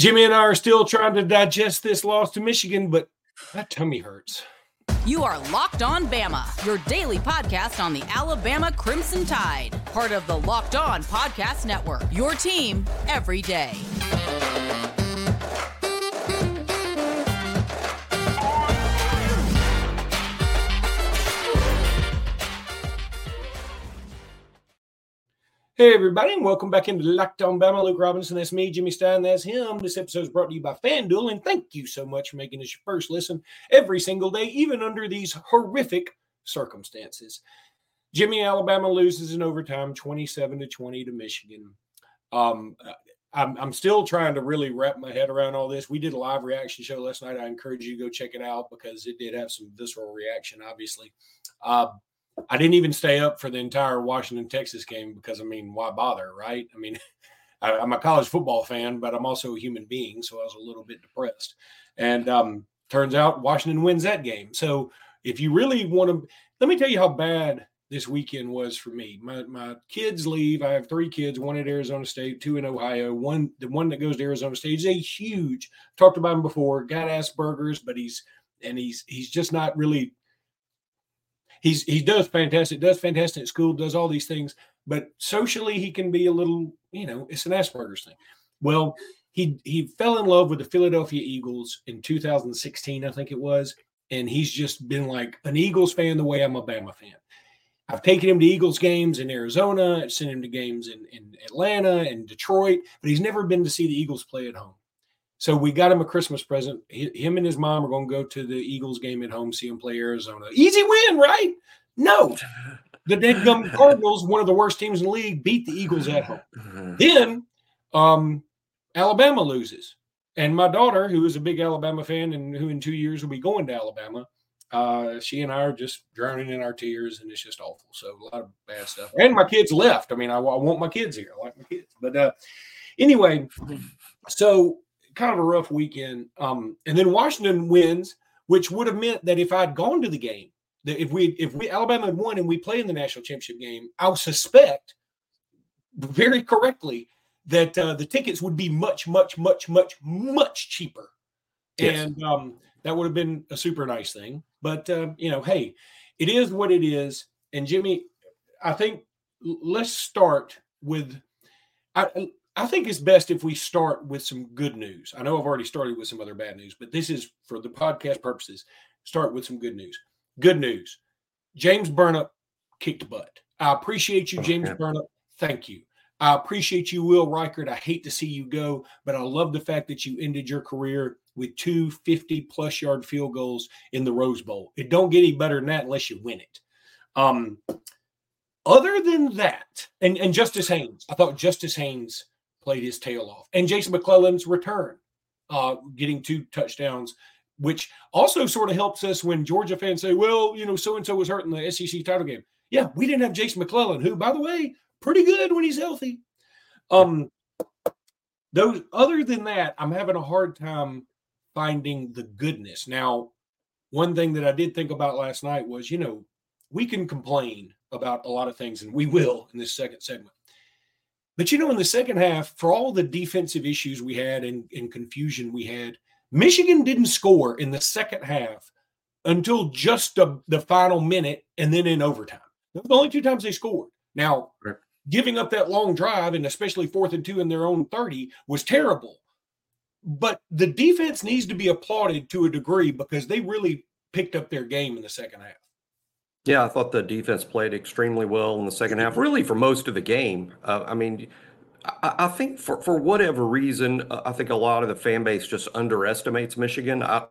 Jimmy and I are still trying to digest this loss to Michigan, but that tummy hurts. You are Locked On Bama, your daily podcast on the Alabama Crimson Tide, part of the Locked On Podcast Network. Your team every day. Hey, everybody, and welcome back into Locked On Bama. Luke Robinson, that's me. Jimmy Stein, that's him. This episode is brought to you by FanDuel, and thank you so much for making this your first listen every single day, even under these horrific circumstances. Jimmy, Alabama loses in overtime 27 to 20 to Michigan. Um, I'm, I'm still trying to really wrap my head around all this. We did a live reaction show last night. I encourage you to go check it out because it did have some visceral reaction, obviously. Uh, I didn't even stay up for the entire Washington Texas game because I mean, why bother, right? I mean, I, am a college football fan, but I'm also a human being, so I was a little bit depressed. And um, turns out Washington wins that game. So if you really want to, let me tell you how bad this weekend was for me. My my kids leave. I have three kids, one at Arizona State, two in Ohio. One the one that goes to Arizona State is a huge. Talked about him before. Got Asperger's, but he's and he's he's just not really he's he does fantastic, does fantastic at school, does all these things, but socially he can be a little, you know, it's an Asperger's thing. Well, he he fell in love with the Philadelphia Eagles in 2016, I think it was, and he's just been like an Eagles fan the way I'm a Bama fan. I've taken him to Eagles games in Arizona, I've sent him to games in, in Atlanta and Detroit, but he's never been to see the Eagles play at home. So we got him a Christmas present. him and his mom are going to go to the Eagles game at home, see him play Arizona. Easy win, right? No. The dead gum Cardinals, one of the worst teams in the league, beat the Eagles at home. Then um, Alabama loses. And my daughter, who is a big Alabama fan and who in two years will be going to Alabama, uh, she and I are just drowning in our tears, and it's just awful. So a lot of bad stuff. And my kids left. I mean, I, I want my kids here. I like my kids. But uh, anyway, so kind of a rough weekend. Um, and then Washington wins, which would have meant that if I'd gone to the game, that if we if we Alabama had won and we play in the national championship game, I would suspect very correctly that uh, the tickets would be much, much, much, much, much cheaper, yes. and um, that would have been a super nice thing. But uh, you know, hey, it is what it is. And Jimmy, I think let's start with. I, I think it's best if we start with some good news. I know I've already started with some other bad news, but this is for the podcast purposes. Start with some good news. Good news. James Burnip kicked butt. I appreciate you, James okay. Burnip. Thank you. I appreciate you, Will Reichard. I hate to see you go, but I love the fact that you ended your career with two 50 plus yard field goals in the Rose Bowl. It don't get any better than that unless you win it. Um, other than that, and, and Justice Haynes, I thought Justice Haynes played his tail off. And Jason McClellan's return, uh, getting two touchdowns, which also sort of helps us when Georgia fans say, well, you know, so and so was hurt in the SEC title game. Yeah, we didn't have Jason McClellan, who, by the way, pretty good when he's healthy. Um, those other than that, I'm having a hard time finding the goodness. Now, one thing that I did think about last night was, you know, we can complain about a lot of things, and we will in this second segment. But you know, in the second half, for all the defensive issues we had and, and confusion we had, Michigan didn't score in the second half until just the, the final minute and then in overtime. Those the only two times they scored. Now, giving up that long drive and especially fourth and two in their own 30 was terrible. But the defense needs to be applauded to a degree because they really picked up their game in the second half. Yeah, I thought the defense played extremely well in the second half, really for most of the game. Uh, I mean, I, I, think for, for whatever reason, uh, I think a lot of the fan base just underestimates Michigan. I,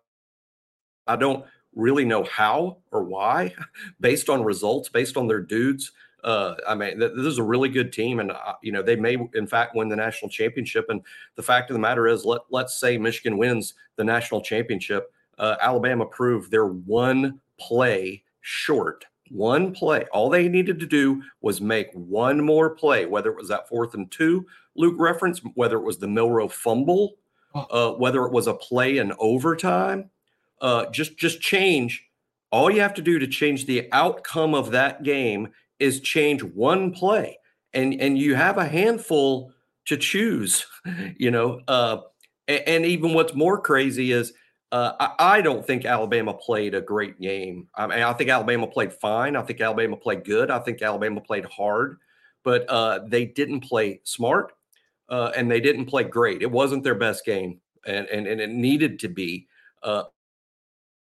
I don't really know how or why, based on results, based on their dudes. Uh, I mean, th- this is a really good team, and uh, you know they may, in fact, win the national championship. And the fact of the matter is, let let's say Michigan wins the national championship. Uh, Alabama proved their one play short. One play. All they needed to do was make one more play, whether it was that fourth and two, Luke reference, whether it was the Milroe fumble, uh, whether it was a play in overtime. Uh, just just change. All you have to do to change the outcome of that game is change one play, and and you have a handful to choose. You know, uh, And, and even what's more crazy is uh, I, I, don't think Alabama played a great game. I mean, I think Alabama played fine. I think Alabama played good. I think Alabama played hard, but uh, they didn't play smart uh, and they didn't play great. It wasn't their best game, and and, and it needed to be. Uh,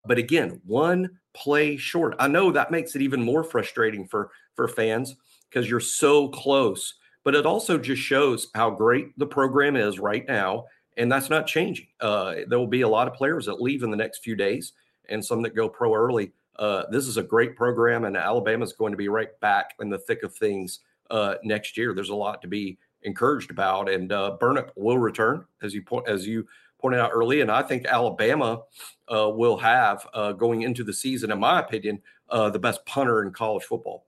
but again, one play short. I know that makes it even more frustrating for for fans because you're so close. But it also just shows how great the program is right now and that's not changing. Uh, there will be a lot of players that leave in the next few days, and some that go pro early. Uh, this is a great program, and Alabama is going to be right back in the thick of things uh, next year. There's a lot to be encouraged about, and uh, Burnip will return as you point as you pointed out early, and I think Alabama uh, will have uh, going into the season, in my opinion, the best punter in college football.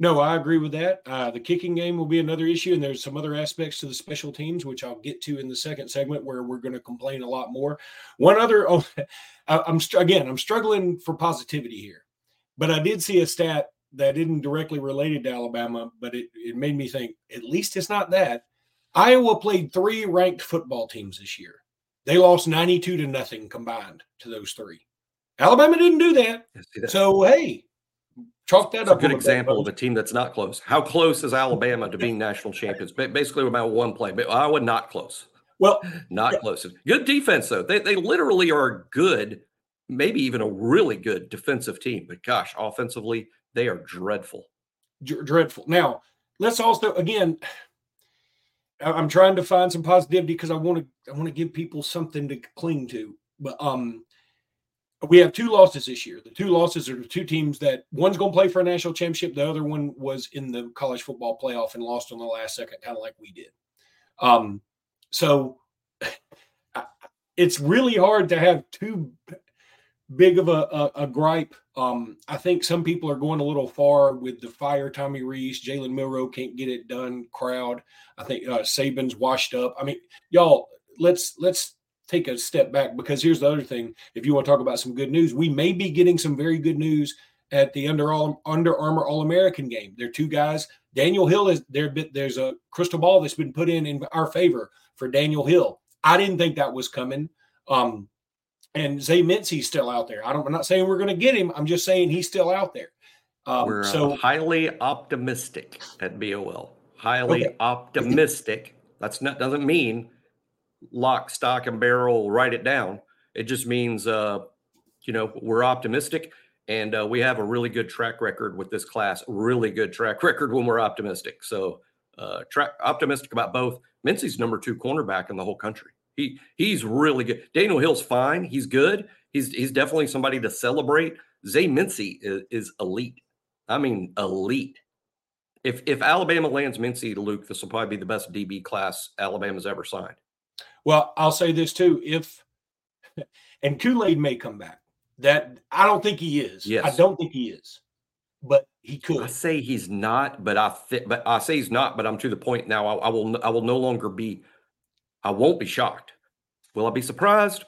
No, I agree with that. Uh, the kicking game will be another issue, and there's some other aspects to the special teams, which I'll get to in the second segment, where we're going to complain a lot more. One other, oh, I'm again, I'm struggling for positivity here, but I did see a stat that isn't directly related to Alabama, but it, it made me think at least it's not that. Iowa played three ranked football teams this year. They lost 92 to nothing combined to those three. Alabama didn't do that. So, hey, Chalk that it's up. A good example of a team that's not close. How close is Alabama to being national champions? Basically, about one play. But Iowa not close. Well, not yeah. close. Good defense though. They they literally are good, maybe even a really good defensive team. But gosh, offensively, they are dreadful. Dreadful. Now, let's also again. I'm trying to find some positivity because I want to I want to give people something to cling to. But um, we have two losses this year. The two losses are the two teams that one's going to play for a national championship. The other one was in the college football playoff and lost on the last second, kind of like we did. Um, so it's really hard to have too big of a, a, a gripe. Um, I think some people are going a little far with the fire Tommy Rees, Jalen Milroe can't get it done crowd. I think uh, Saban's washed up. I mean, y'all, let's let's take a step back because here's the other thing. If you want to talk about some good news, we may be getting some very good news at the Under all Under Armour All American game. There are two guys. Daniel Hill is there. There's a crystal ball that's been put in in our favor for Daniel Hill. I didn't think that was coming. Um, and Zay Mincy's still out there. I don't. I'm not saying we're going to get him. I'm just saying he's still out there. Um, we're so highly optimistic at BOL. Highly okay. optimistic. That's not doesn't mean lock, stock, and barrel, write it down. It just means, uh, you know, we're optimistic and uh, we have a really good track record with this class, really good track record when we're optimistic. So, uh, track optimistic about both. Mincy's number two cornerback in the whole country. He he's really good. Daniel Hill's fine. He's good. He's he's definitely somebody to celebrate. Zay Mincy is, is elite. I mean, elite. If if Alabama lands Mincy, Luke, this will probably be the best DB class Alabama's ever signed. Well, I'll say this too: if and Kool Aid may come back, that I don't think he is. Yes. I don't think he is, but he could. I say he's not, but I th- but I say he's not, but I'm to the point now. I, I will I will no longer be. I won't be shocked. Will I be surprised?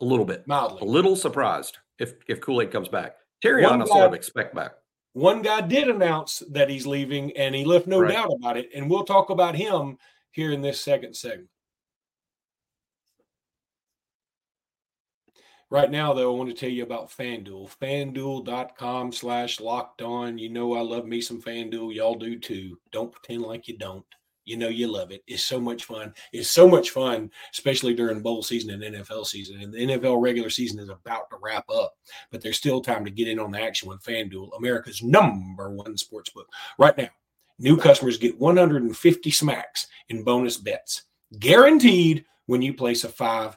A little bit, mildly, a little surprised if if Kool Aid comes back. Terrion, I sort of expect back. One guy did announce that he's leaving, and he left no right. doubt about it. And we'll talk about him here in this second segment. Right now, though, I want to tell you about FanDuel. FanDuel.com slash locked on. You know I love me some FanDuel. Y'all do too. Don't pretend like you don't. You know you love it. It's so much fun. It's so much fun, especially during bowl season and NFL season. And the NFL regular season is about to wrap up, but there's still time to get in on the action with FanDuel, America's number one sports book. Right now, new customers get 150 smacks in bonus bets, guaranteed when you place a $5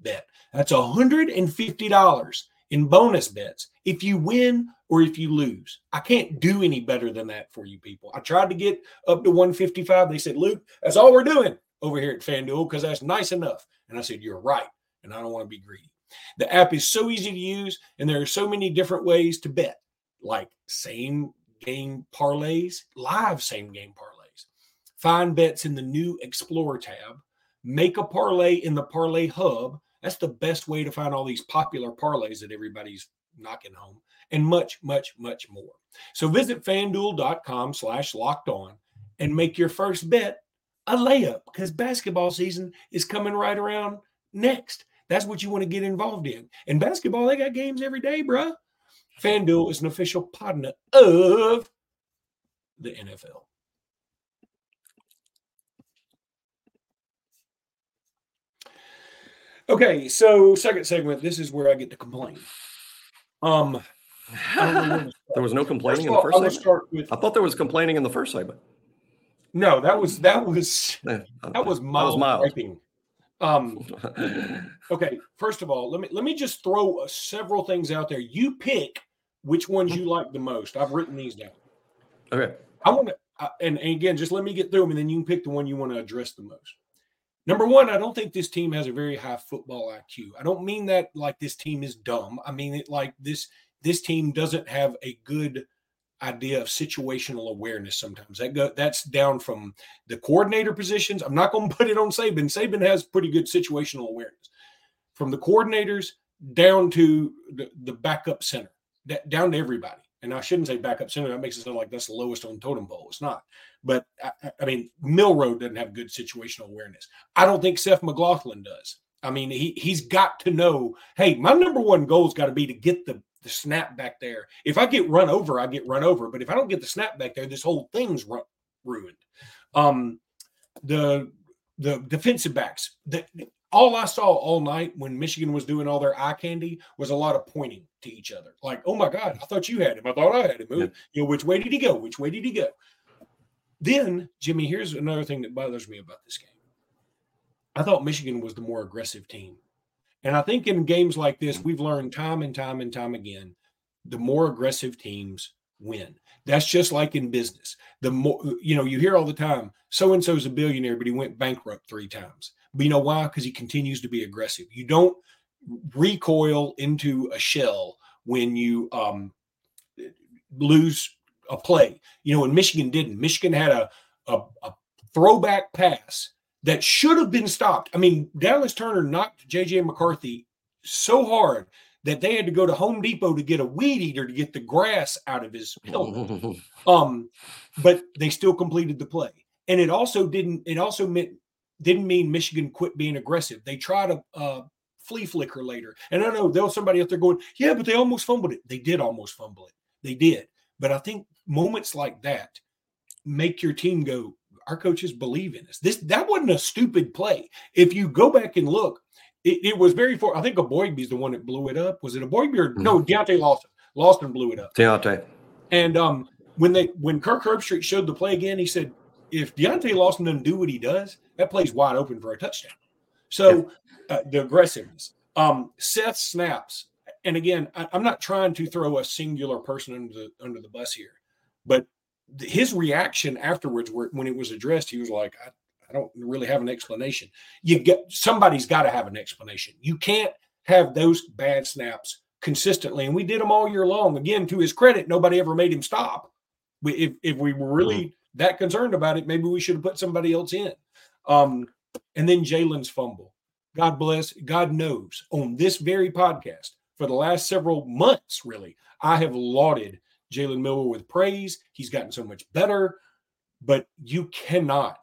bet. That's $150 in bonus bets if you win or if you lose. I can't do any better than that for you people. I tried to get up to 155. They said, Luke, that's all we're doing over here at FanDuel because that's nice enough. And I said, You're right. And I don't want to be greedy. The app is so easy to use, and there are so many different ways to bet, like same game parlays, live same game parlays. Find bets in the new Explore tab, make a parlay in the Parlay Hub that's the best way to find all these popular parlays that everybody's knocking home and much, much, much more. So visit fanduel.com slash locked on and make your first bet a layup because basketball season is coming right around next. That's what you want to get involved in. And basketball, they got games every day, bruh. FanDuel is an official partner of the NFL. Okay, so second segment. This is where I get to complain. Um, there was no complaining in the first I'm gonna segment. start with I thought there was complaining in the first segment. no. That was that was that was mild, mild. griping. Um, okay. First of all, let me let me just throw uh, several things out there. You pick which ones you like the most. I've written these down. okay. I want to, uh, and, and again, just let me get through them, and then you can pick the one you want to address the most. Number one, I don't think this team has a very high football IQ. I don't mean that like this team is dumb. I mean it like this this team doesn't have a good idea of situational awareness sometimes. That go that's down from the coordinator positions. I'm not going to put it on Saban. Saban has pretty good situational awareness. From the coordinators down to the, the backup center, down to everybody. And I shouldn't say backup center. That makes it sound like that's the lowest on totem pole. It's not. But I, I- mean, Milroe doesn't have good situational awareness. I don't think Seth McLaughlin does. I mean, he he's got to know. Hey, my number one goal's got to be to get the the snap back there. If I get run over, I get run over. But if I don't get the snap back there, this whole thing's ru- ruined. Um, the the defensive backs. The, all I saw all night when Michigan was doing all their eye candy was a lot of pointing to each other. Like, oh my God, I thought you had him. I thought I had him. Yeah. You know, which way did he go? Which way did he go? Then, Jimmy, here's another thing that bothers me about this game. I thought Michigan was the more aggressive team. And I think in games like this, we've learned time and time and time again the more aggressive teams win. That's just like in business. The more, you know, you hear all the time, so and so's a billionaire, but he went bankrupt three times. But you know why? Because he continues to be aggressive. You don't recoil into a shell when you um, lose a play. You know, and Michigan didn't. Michigan had a, a, a throwback pass that should have been stopped. I mean, Dallas Turner knocked JJ McCarthy so hard that they had to go to Home Depot to get a weed eater to get the grass out of his helmet. Um, but they still completed the play. And it also didn't, it also meant didn't mean Michigan quit being aggressive. They tried a uh, flea flicker later. And I know there was somebody out there going, yeah, but they almost fumbled it. They did almost fumble it. They did. But I think moments like that make your team go, our coaches believe in us. This that wasn't a stupid play. If you go back and look, it, it was very for I think a Boygby's the one that blew it up. Was it a Boygby or no, Deontae Lawson. Lawson blew it up. Deontae. And um, when they when Kirk Herbstreit showed the play again, he said, if Deontae Lawson doesn't do what he does, that play's wide open for a touchdown. So uh, the aggressiveness, um, Seth snaps, and again, I, I'm not trying to throw a singular person under the under the bus here, but his reaction afterwards, where, when it was addressed, he was like, I, I don't really have an explanation. You get somebody's got to have an explanation. You can't have those bad snaps consistently, and we did them all year long. Again, to his credit, nobody ever made him stop. We, if if we were really that concerned about it, maybe we should have put somebody else in. Um, and then Jalen's fumble. God bless. God knows on this very podcast for the last several months, really, I have lauded Jalen Milroe with praise. He's gotten so much better, but you cannot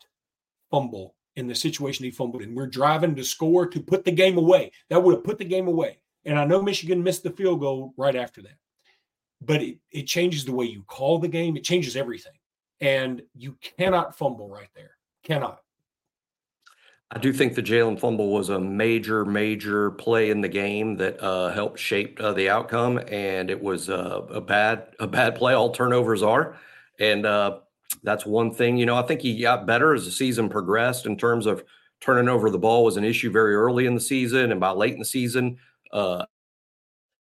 fumble in the situation he fumbled in. We're driving to score to put the game away. That would have put the game away. And I know Michigan missed the field goal right after that, but it, it changes the way you call the game. It changes everything. And you cannot fumble right there. Cannot. I do think the Jalen fumble was a major, major play in the game that uh, helped shape uh, the outcome, and it was uh, a bad, a bad play. All turnovers are, and uh, that's one thing. You know, I think he got better as the season progressed in terms of turning over the ball was an issue very early in the season, and by late in the season, uh,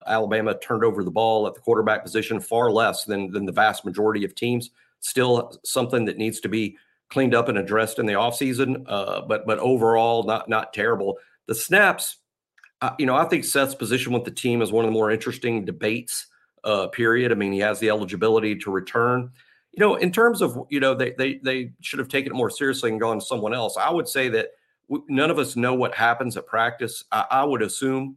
Alabama turned over the ball at the quarterback position far less than than the vast majority of teams. Still, something that needs to be cleaned up and addressed in the offseason. Uh, but but overall, not not terrible. The snaps, uh, you know, I think Seth's position with the team is one of the more interesting debates. Uh, period. I mean, he has the eligibility to return. You know, in terms of you know, they they they should have taken it more seriously and gone to someone else. I would say that w- none of us know what happens at practice. I, I would assume,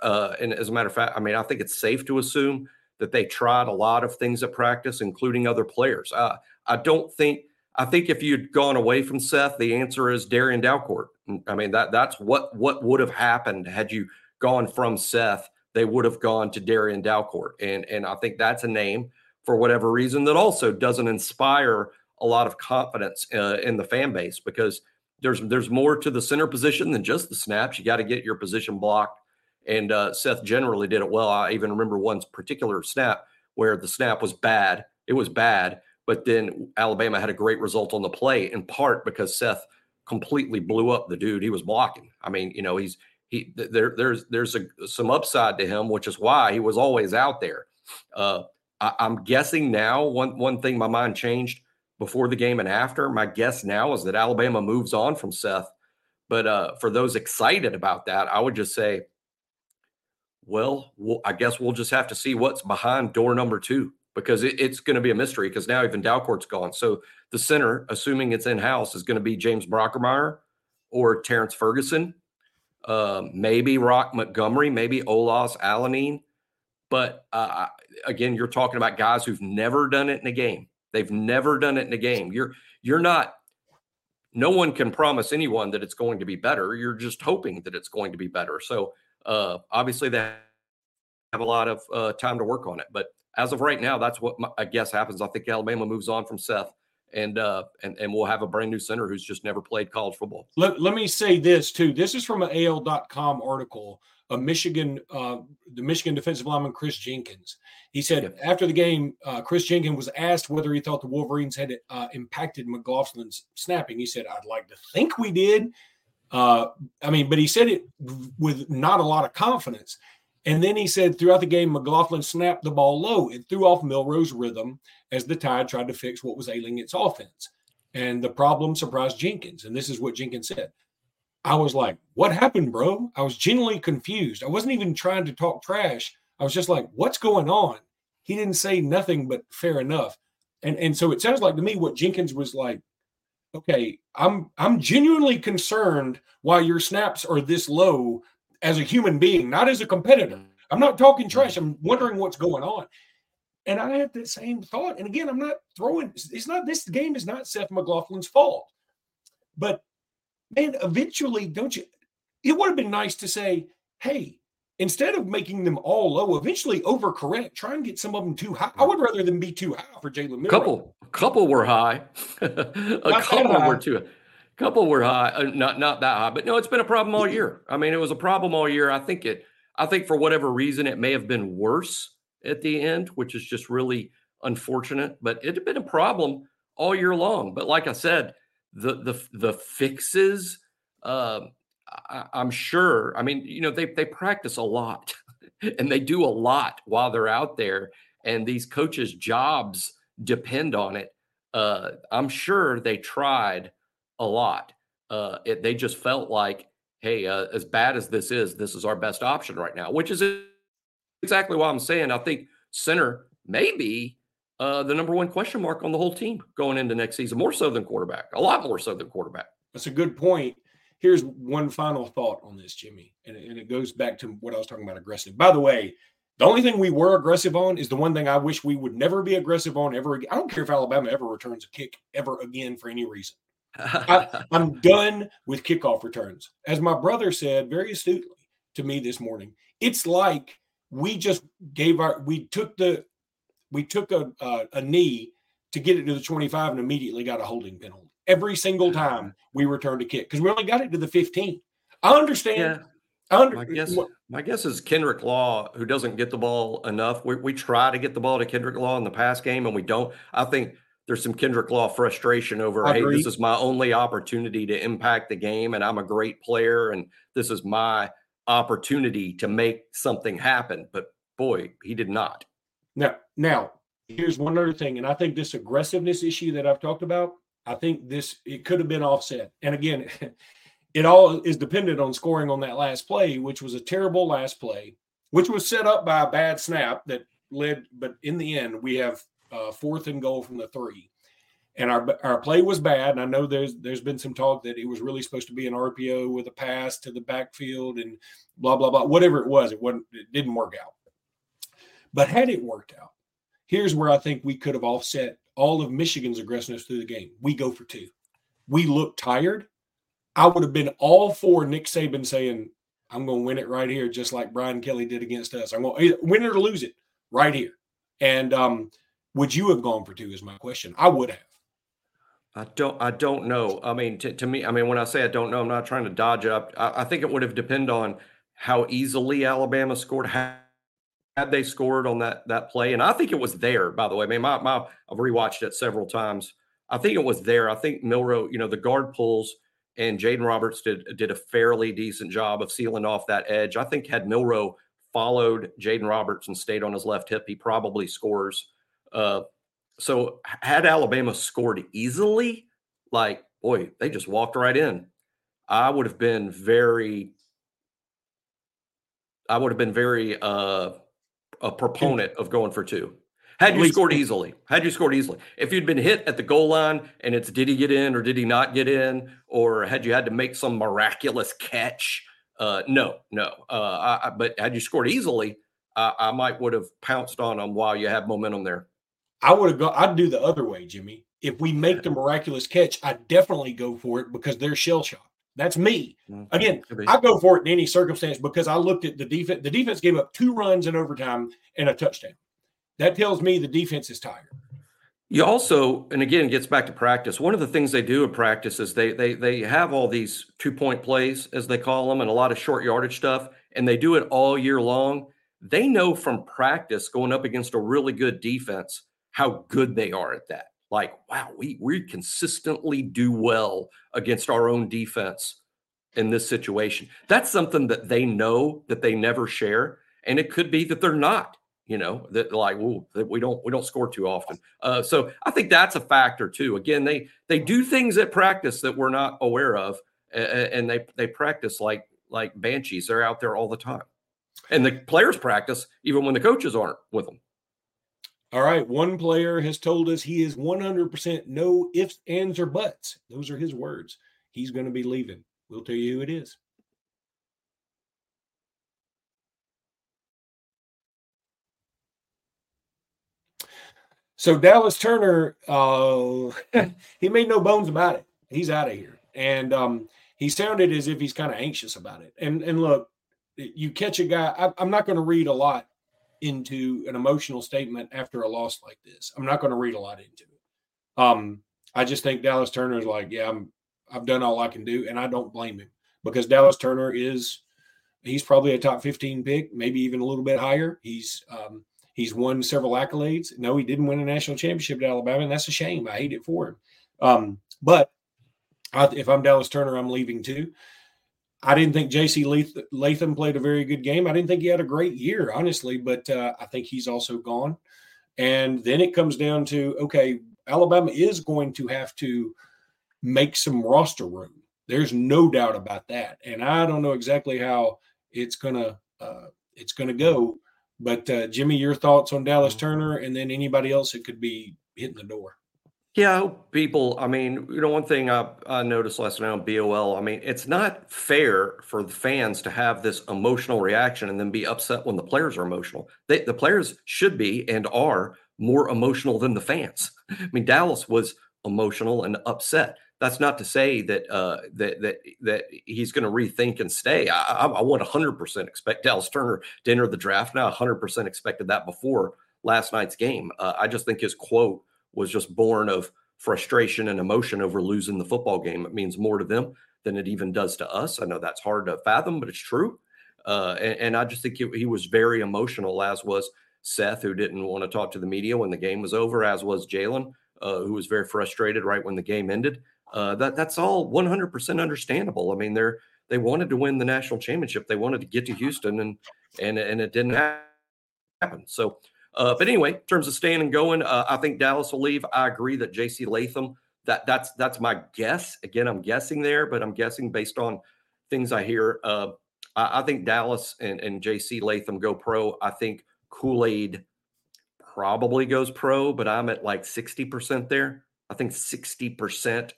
uh, and as a matter of fact, I mean, I think it's safe to assume that they tried a lot of things at practice, including other players. Uh, I don't think I think if you'd gone away from Seth, the answer is Darrian Dalcourt. I mean that that's what what would have happened had you gone from Seth. They would have gone to Darrian Dalcourt, and and I think that's a name for whatever reason that also doesn't inspire a lot of confidence uh, in the fan base because there's there's more to the center position than just the snaps. You got to get your position blocked, and uh, Seth generally did it well. I even remember one particular snap where the snap was bad. It was bad, but then Alabama had a great result on the play in part because Seth completely blew up the dude he was blocking. I mean, you know, he's he there there's there's a, some upside to him, which is why he was always out there. Uh, I, I'm guessing now one one thing my mind changed before the game and after. My guess now is that Alabama moves on from Seth. But uh, for those excited about that, I would just say, well, well, I guess we'll just have to see what's behind door number two because it, it's going to be a mystery because now even Dalcourt's gone. So the center, assuming it's in house, is going to be James Brockermeyer or Terrence Ferguson, uh, maybe Roq Montgomery, maybe Olaus Alinen. But uh, again, you're talking about guys who've never done it in a game. They've never done it in a game. You're you're not no one can promise anyone that it's going to be better. You're just hoping that it's going to be better. So uh, obviously they have a lot of uh, time to work on it. But as of right now, that's what my, I guess happens. I think Alabama moves on from Seth, and uh, and and we'll have a brand new center who's just never played college football. Let, let me say this too. This is from an AL.com article a Michigan, uh, the Michigan defensive lineman Kris Jenkins. He said yep. after the game, uh, Kris Jenkins was asked whether he thought the Wolverines had uh, impacted McLaughlin's snapping. He said, "I'd like to think we did." Uh, I mean, but he said it with not a lot of confidence. And then he said throughout the game, McLaughlin snapped the ball low. It threw off Milroe's rhythm as the Tide tried to fix what was ailing its offense. And the problem surprised Jenkins. And this is what Jenkins said I was like, what happened, bro? I was genuinely confused. I wasn't even trying to talk trash. I was just like, what's going on? He didn't say nothing but fair enough. And and so it sounds like to me what Jenkins was like, okay, I'm I'm genuinely concerned why your snaps are this low as a human being, not as a competitor. I'm not talking mm-hmm. trash. I'm wondering what's going on. And I had the same thought. And again, I'm not throwing it's not this game is not Seth McLaughlin's fault. But man, eventually, don't you? It would have been nice to say, hey, instead of making them all low, eventually overcorrect. Try and get some of them too high. I mm-hmm. would rather them be too high for Jalen Milroe. Couple, couple were high. a couple high. were too. Couple were high, uh, not not that high, but no, it's been a problem all year. I mean, it was a problem all year. I think it. I think for whatever reason, it may have been worse at the end, which is just really unfortunate. But it had been a problem all year long. But like I said, the the the fixes. Uh, I, I'm sure. I mean, you know, they they practice a lot, and they do a lot while they're out there, and these coaches' jobs depend on it. Uh, I'm sure they tried a lot. Uh, it, they just felt like, hey, uh, as bad as this is, this is our best option right now, which is exactly what I'm saying. I think center maybe uh, the number one question mark on the whole team going into next season, more so than quarterback, a lot more so than quarterback. That's a good point. Here's one final thought on this, Jimmy, and, and it goes back to what I was talking about aggressive. By the way, the only thing we were aggressive on is the one thing I wish we would never be aggressive on ever again. I don't care if Alabama ever returns a kick ever again for any reason. I, I'm done with kickoff returns. As my brother said very astutely to me this morning, it's like we just gave our we took the we took a, a, a knee to get it to the 25 and immediately got a holding penalty every single uh-huh. time we returned a kick because we only got it to the 15. I understand. Yeah. Under, my guess, my guess is Kendrick Law, who doesn't get the ball enough. We, we try to get the ball to Kendrick Law in the pass game, and we don't. I think there's some Kendrick Law frustration over, hey, this is my only opportunity to impact the game, and I'm a great player, and this is my opportunity to make something happen. But boy, he did not. Now, now here's one other thing, and I think this aggressiveness issue that I've talked about, I think this it could have been offset. And again, it all is dependent on scoring on that last play, which was a terrible last play, which was set up by a bad snap that led. But in the end, we have uh, fourth and goal from the three, and our our play was bad. And I know there's there's been some talk that it was really supposed to be an RPO with a pass to the backfield and blah blah blah. Whatever it was, it wasn't. It didn't work out. But had it worked out, here's where I think we could have offset all of Michigan's aggressiveness through the game. We go for two. We look tired. I would have been all for Nick Saban saying, I'm going to win it right here, just like Brian Kelly did against us. I'm going to win it or lose it right here. And um, would you have gone for two? Is my question. I would have. I don't. I don't know. I mean, to, to me, I mean, when I say I don't know, I'm not trying to dodge up. I, I think it would have depended on how easily Alabama scored. Had, had they scored on that that play, and I think it was there. By the way, I mean, my, my I've rewatched it several times. I think it was there. I think Milroe, you know, the guard pulls and Jaeden Roberts did did a fairly decent job of sealing off that edge. I think had Milroe followed Jaeden Roberts and stayed on his left hip, he probably scores. Uh, so had Alabama scored easily, like boy, they just walked right in. I would have been very, I would have been very uh, a proponent of going for two. Had you scored easily, had you scored easily, if you'd been hit at the goal line and it's did he get in or did he not get in, or had you had to make some miraculous catch? Uh, no, no. Uh, I, but had you scored easily, I, I might would have pounced on them while you had momentum there. I would have go. I'd do the other way, Jimmy. If we make the miraculous catch, I definitely go for it because they're shell shocked. That's me. Mm, Again, I go for it in any circumstance because I looked at the defense. The defense gave up two runs in overtime and a touchdown. That tells me the defense is tired. You also, and again, it gets back to practice. One of the things they do in practice is they they they have all these two point plays, as they call them, and a lot of short yardage stuff, and they do it all year long. They know from practice going up against a really good defense how good they are at that. Like, wow, we we consistently do well against our own defense in this situation. That's something that they know that they never share, and it could be that they're not you know that like ooh, that we don't we don't score too often. Uh, so i think that's a factor too. Again they they do things at practice that we're not aware of and they they practice like like banshees. They're out there all the time. And the players practice even when the coaches aren't with them. All right. One player has told us he is 100% no ifs ands or buts. Those are his words. He's going to be leaving. We'll tell you who it is So Dallas Turner, uh, he made no bones about it. He's out of here, and um, he sounded as if he's kind of anxious about it. And and look, you catch a guy. I, I'm not going to read a lot into an emotional statement after a loss like this. I'm not going to read a lot into it. Um, I just think Dallas Turner is like, yeah, I'm, I've done all I can do, and I don't blame him because Dallas Turner is, he's probably a top 15 pick, maybe even a little bit higher. He's um, He's won several accolades. No, he didn't win a national championship at Alabama, and that's a shame. I hate it for him. Um, but I, if I'm Dallas Turner, I'm leaving too. I didn't think J.C. Latham played a very good game. I didn't think he had a great year, honestly, but uh, I think he's also gone. And then it comes down to okay, Alabama is going to have to make some roster room. There's no doubt about that. And I don't know exactly how it's gonna uh, it's gonna go. But uh, Jimmy, your thoughts on Dallas mm-hmm. Turner, and then anybody else that could be hitting the door. Yeah, I hope people. I mean, you know, one thing I, I noticed last night on BOL. I mean, it's not fair for the fans to have this emotional reaction and then be upset when the players are emotional. They, the players should be and are more emotional than the fans. I mean, Dallas was emotional and upset that's not to say that uh, that that that he's going to rethink and stay. I, I, I 100% expect Dallas Turner to enter the draft. Now, 100% expected that before last night's game. Uh, I just think his quote was just born of frustration and emotion over losing the football game. It means more to them than it even does to us. I know that's hard to fathom, but it's true. Uh, and, and, I just think he, he was very emotional, as was Seth, who didn't want to talk to the media when the game was over, as was Jalen, uh, who was very frustrated right when the game ended uh, that that's all 100% understandable. I mean, they're they wanted to win the national championship. They wanted to get to Houston, and and and it didn't happen. So, uh, but anyway, in terms of staying and going, uh, I think Dallas will leave. I agree that J.C. Latham. That that's that's my guess. Again, I'm guessing there, but I'm guessing based on things I hear. Uh, I, I think Dallas and and J.C. Latham go pro. I think Kool Aid probably goes pro, but I'm at like 60% there. I think 60%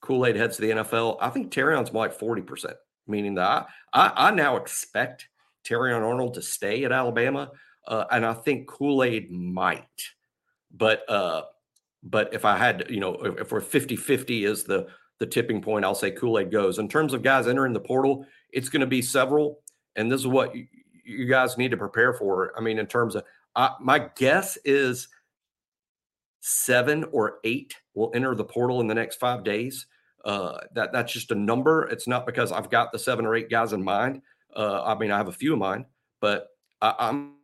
Kool Aid heads to the NFL. I think Terrion's more like 40%, meaning that I, I, I now expect Terrion Arnold to stay at Alabama. Uh, and I think Kool Aid might. But uh, But if I had, you know, if, if we're 50 50 is the, the tipping point, I'll say Kool Aid goes. In terms of guys entering the portal, it's going to be several. And this is what you, you guys need to prepare for. I mean, in terms of uh, my guess is seven or eight will enter the portal in the next five days. Uh, that that's just a number. It's not because I've got the seven or eight guys in mind. Uh, I mean, I have a few in mind, but I, I'm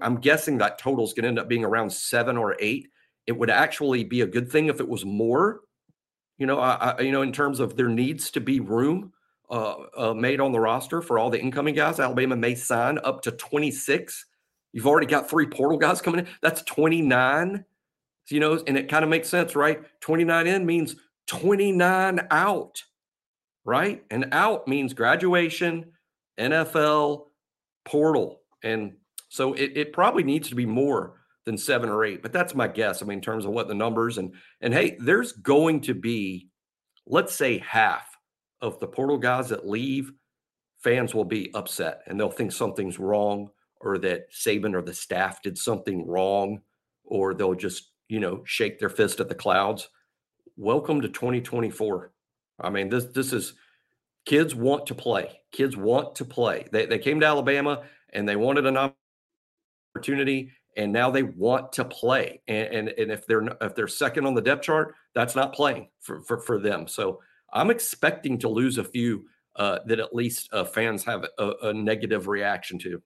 I'm guessing that total is going to end up being around seven or eight. It would actually be a good thing if it was more. You know, I, I you know, in terms of there needs to be room uh, uh, made on the roster for all the incoming guys. Alabama may sign up to 26. You've already got three portal guys coming in. That's 29. You know, and it kind of makes sense, right? 29 in means 29 out, right? And out means graduation, NFL, portal. And so it, it probably needs to be more than seven or eight, but that's my guess. I mean, in terms of what the numbers and and hey, there's going to be, let's say half of the portal guys that leave, fans will be upset and they'll think something's wrong or that Saban or the staff did something wrong, or they'll just, you know, shake their fist at the clouds. Welcome to 2024. I mean, this this is kids want to play. Kids want to play. They they came to Alabama and they wanted an opportunity and now they want to play. And, and, and if they're if they're second on the depth chart, that's not playing for, for, for them. So I'm expecting to lose a few uh, that at least uh, fans have a, a, negative reaction to.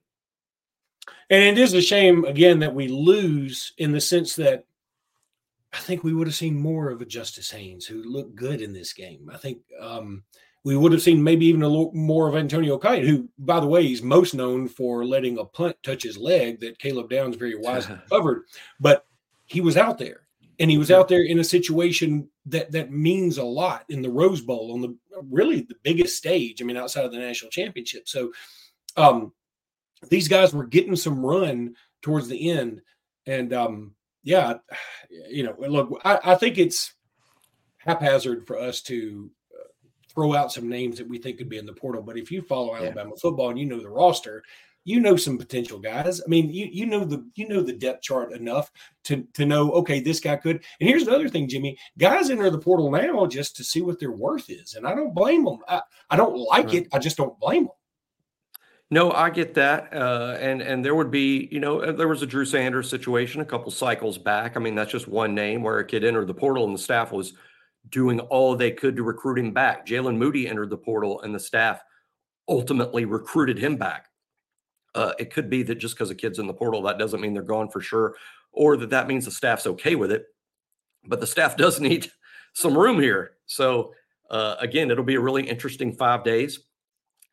And it is a shame again that we lose in the sense that I think we would have seen more of a Justice Haynes who looked good in this game. I think um, we would have seen maybe even a little more of Antonio Kite, who, by the way, he's most known for letting a punt touch his leg that Caleb Downs very wisely covered. But he was out there and he was out there in a situation that that means a lot in the Rose Bowl on the really the biggest stage. I mean, outside of the national championship. So, um, these guys were getting some run towards the end, and um, yeah, you know, look, I, I think it's haphazard for us to uh, throw out some names that we think could be in the portal. But if you follow Alabama yeah. football and you know the roster, you know some potential guys. I mean, you you know the you know the depth chart enough to to know okay, this guy could. And here's the other thing, Jimmy. Guys enter the portal now just to see what their worth is, and I don't blame them. I, I don't like right. it. I just don't blame them. No, I get that, uh, and and there would be, you know, uh, there was a Drew Sanders situation a couple cycles back. I mean, that's just one name where a kid entered the portal and the staff was doing all they could to recruit him back. Jaylen Moody entered the portal and the staff ultimately recruited him back. Uh, it could be that just because a kid's in the portal, that doesn't mean they're gone for sure, or that that means the staff's okay with it. But the staff does need some room here. So uh, again, it'll be a really interesting five days.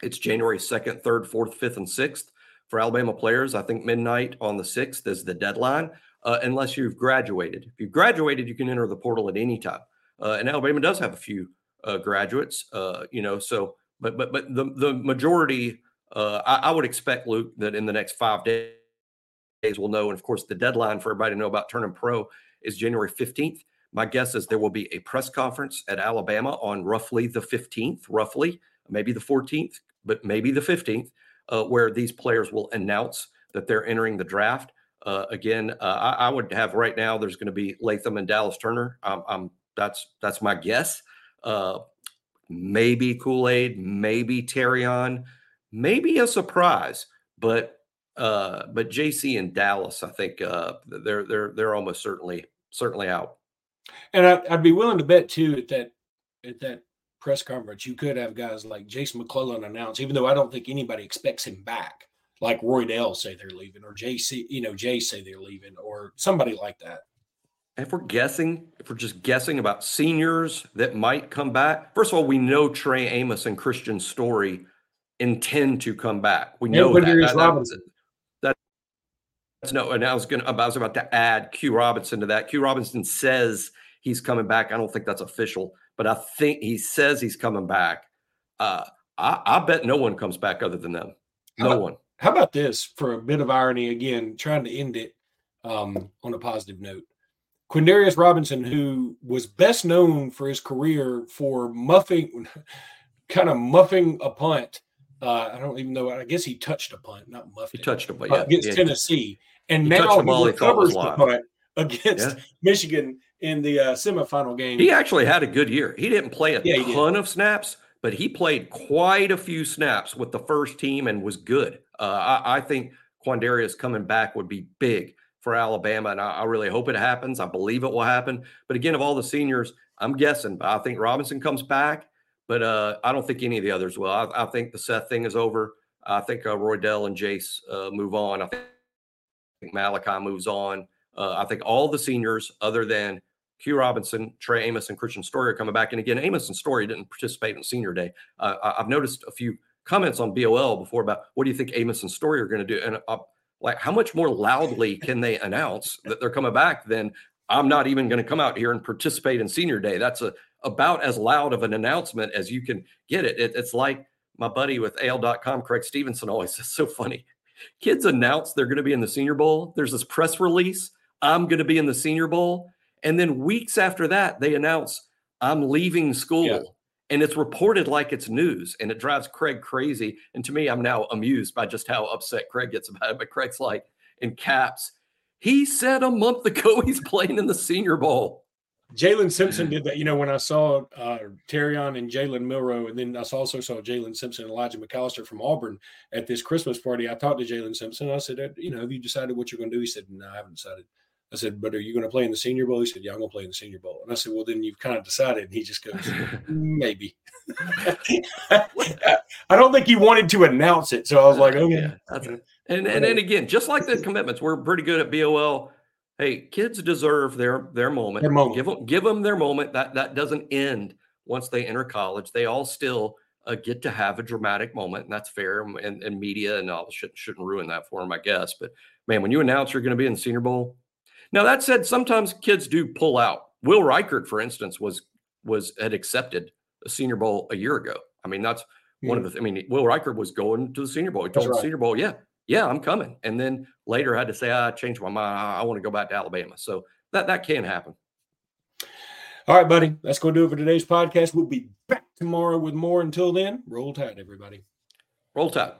It's January 2nd, 3rd, 4th, 5th, and 6th for Alabama players. I think midnight on the 6th is the deadline, uh, unless you've graduated. If you've graduated, you can enter the portal at any time. Uh, and Alabama does have a few uh, graduates, uh, you know, so, but, but, but the, the majority uh, I, I, would expect Luke that in the next five days we'll know. And of course, the deadline for everybody to know about turning pro is January 15th. My guess is there will be a press conference at Alabama on roughly the 15th, roughly, maybe the 14th, but maybe the 15th, uh, where these players will announce that they're entering the draft. Uh, again, uh, I, I, would have right now. There's going to be Latham and Dallas Turner. Um, I'm, that's that's my guess. Uh, maybe Kool Aid, maybe Terrion maybe a surprise, but uh, but JC and Dallas, I think uh, they're they're they're almost certainly certainly out. And I, would be willing to bet too at that at that press conference, you could have guys like Jason McClellan announce, even though I don't think anybody expects him back, like Roydell say they're leaving, or JC, you know, Jay say they're leaving, or somebody like that. If we're guessing, if we're just guessing about seniors that might come back, first of all, we know Trey Amos and Kristian Story intend to come back. We know that. that, Robinson. That, that's no, and I was gonna I was about to add Q Robinson to that. Q Robinson says he's coming back. I don't think that's official, but I think he says he's coming back. Uh, I, I bet no one comes back other than them. No how, one. How about this for a bit of irony again, trying to end it um, on a positive note. Quandarius Robinson, who was best known for his career for muffing, kind of muffing a punt uh, I don't even know. I guess he touched a punt, not muffed. He touched a punt uh, yeah, against yeah. Tennessee, and now he recovers the punt against yeah. Michigan. In the uh, semifinal game. He actually had a good year. He didn't play a Yeah, ton of snaps, but he played quite a few snaps with the first team and was good. Uh, I, I think Quandarius coming back would be big for Alabama, and I, I really hope it happens. I believe it will happen. But again, of all the seniors, I'm guessing. but I think Robinson comes back, but uh, I don't think any of the others will. I, I think the Seth thing is over. I think uh, Roydell and Jase uh, move on. I think Malachi moves on. Uh, I think all the seniors, other than Q Robinson, Trey Amos, and Kristian Story, are coming back. And again, Amos and Story didn't participate in Senior Day. Uh, I've noticed a few comments on BOL before about what do you think Amos and Story are going to do, and uh, like how much more loudly can they announce that they're coming back than I'm not even going to come out here and participate in Senior Day. That's a about as loud of an announcement as you can get it. it it's like my buddy with AL.com, Creg Stephenson, always says so funny. Kids announce they're going to be in the Senior Bowl. There's this press release. I'm going to be in the Senior Bowl. And then weeks after that, they announce I'm leaving school. Yeah. And it's reported like it's news. And it drives Creg crazy. And to me, I'm now amused by just how upset Creg gets about it. But Creg's like, in caps, he said a month ago he's playing in the Senior Bowl. Jalen Simpson did that. You know, when I saw uh, Terrion and Jalen Milroe, and then I also saw Jalen Simpson and Elijah McAllister from Auburn at this Christmas party. I talked to Jalen Simpson. I said, You know, have you decided what you're going to do? He said, No, I haven't decided. I said, But are you going to play in the Senior Bowl? He said, Yeah, I'm going to play in the Senior Bowl. And I said, Well, then you've kind of decided. And he just goes, Maybe. I don't think he wanted to announce it. So I was like, Okay. Yeah, that's it. And, and and again, just like the commitments, we're pretty good at BOL. Hey, kids deserve their their moment. Their moment. Give them give them their moment. That that doesn't end once they enter college. They all still uh, get to have a dramatic moment, and that's fair. And, and media and all shouldn't shouldn't ruin that for them, I guess. But man, when you announce you're going to be in the Senior Bowl, now that said, sometimes kids do pull out. Will Reichard, for instance, was was had accepted a Senior Bowl a year ago. I mean, that's one of hmm. the. I mean, Will Reichard was going to the Senior Bowl. He told the. Senior Bowl, yeah, yeah, I'm coming. And then later had to say, I changed my mind. I, I want to go back to Alabama. So that that can happen. All right, buddy. That's going to do it for today's podcast. We'll be back tomorrow with more. Until then, roll tide, everybody. Roll Tide.